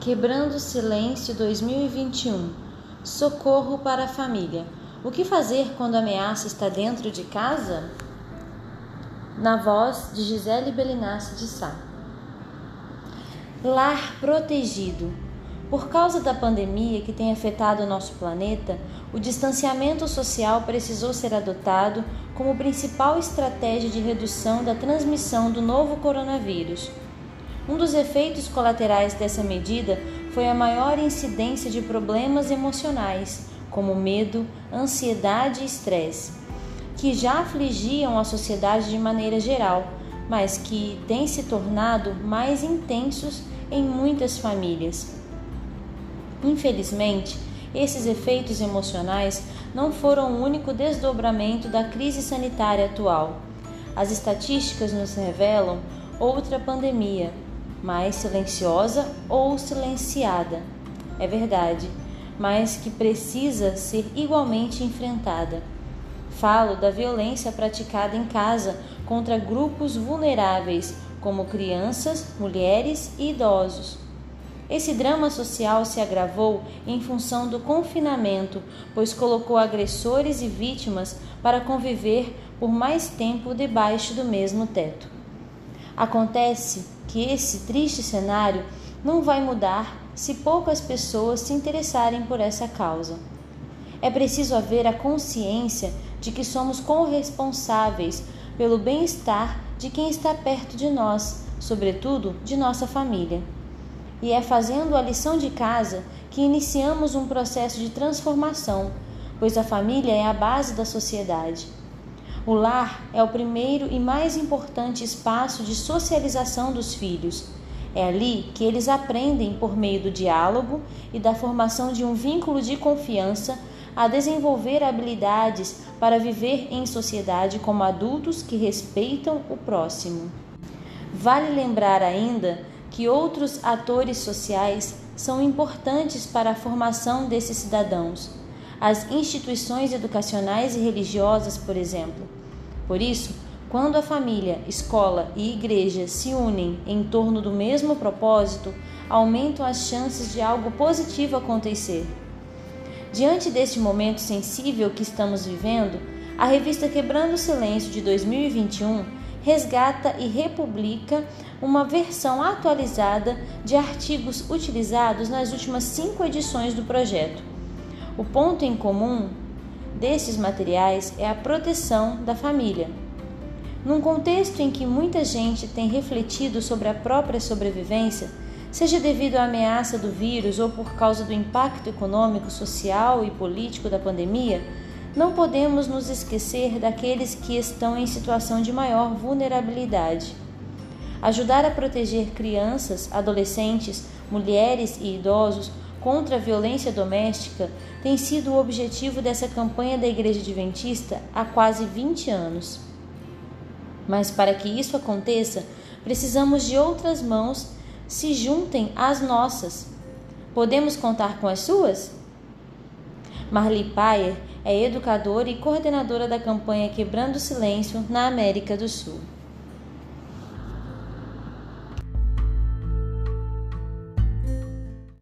Quebrando o Silêncio 2021 Socorro para a família. O que fazer quando a ameaça está dentro de casa? Na voz de Gisele Belinassi de Sá. Lar protegido. Por causa da pandemia que tem afetado o nosso planeta, o distanciamento social precisou ser adotado como principal estratégia de redução da transmissão do novo coronavírus. Um dos efeitos colaterais dessa medida foi a maior incidência de problemas emocionais, como medo, ansiedade e estresse, que já afligiam a sociedade de maneira geral, mas que têm se tornado mais intensos em muitas famílias. Infelizmente, esses efeitos emocionais não foram o único desdobramento da crise sanitária atual. As estatísticas nos revelam outra pandemia, mais silenciosa ou silenciada. É verdade, mas que precisa ser igualmente enfrentada. Falo da violência praticada em casa contra grupos vulneráveis, como crianças, mulheres e idosos. Esse drama social se agravou em função do confinamento, pois colocou agressores e vítimas para conviver por mais tempo debaixo do mesmo teto. Acontece que esse triste cenário não vai mudar se poucas pessoas se interessarem por essa causa. É preciso haver a consciência de que somos corresponsáveis pelo bem-estar de quem está perto de nós, sobretudo de nossa família. E é fazendo a lição de casa que iniciamos um processo de transformação, pois a família é a base da sociedade. O lar é o primeiro e mais importante espaço de socialização dos filhos. É ali que eles aprendem, por meio do diálogo e da formação de um vínculo de confiança, a desenvolver habilidades para viver em sociedade como adultos que respeitam o próximo. Vale lembrar ainda que outros atores sociais são importantes para a formação desses cidadãos as instituições educacionais e religiosas, por exemplo. Por isso, quando a família, escola e igreja se unem em torno do mesmo propósito, aumentam as chances de algo positivo acontecer. Diante deste momento sensível que estamos vivendo, a revista Quebrando o Silêncio de 2021 resgata e republica uma versão atualizada de artigos utilizados nas últimas cinco edições do projeto. O ponto em comum desses materiais é a proteção da família. Num contexto em que muita gente tem refletido sobre a própria sobrevivência, seja devido à ameaça do vírus ou por causa do impacto econômico, social e político da pandemia, não podemos nos esquecer daqueles que estão em situação de maior vulnerabilidade. Ajudar a proteger crianças, adolescentes, mulheres e idosos contra a violência doméstica tem sido o objetivo dessa campanha da Igreja Adventista há quase 20 anos. Mas para que isso aconteça, precisamos de outras mãos se juntem às nossas. Podemos contar com as suas? Marli Payer é educadora e coordenadora da campanha Quebrando o Silêncio na América do Sul.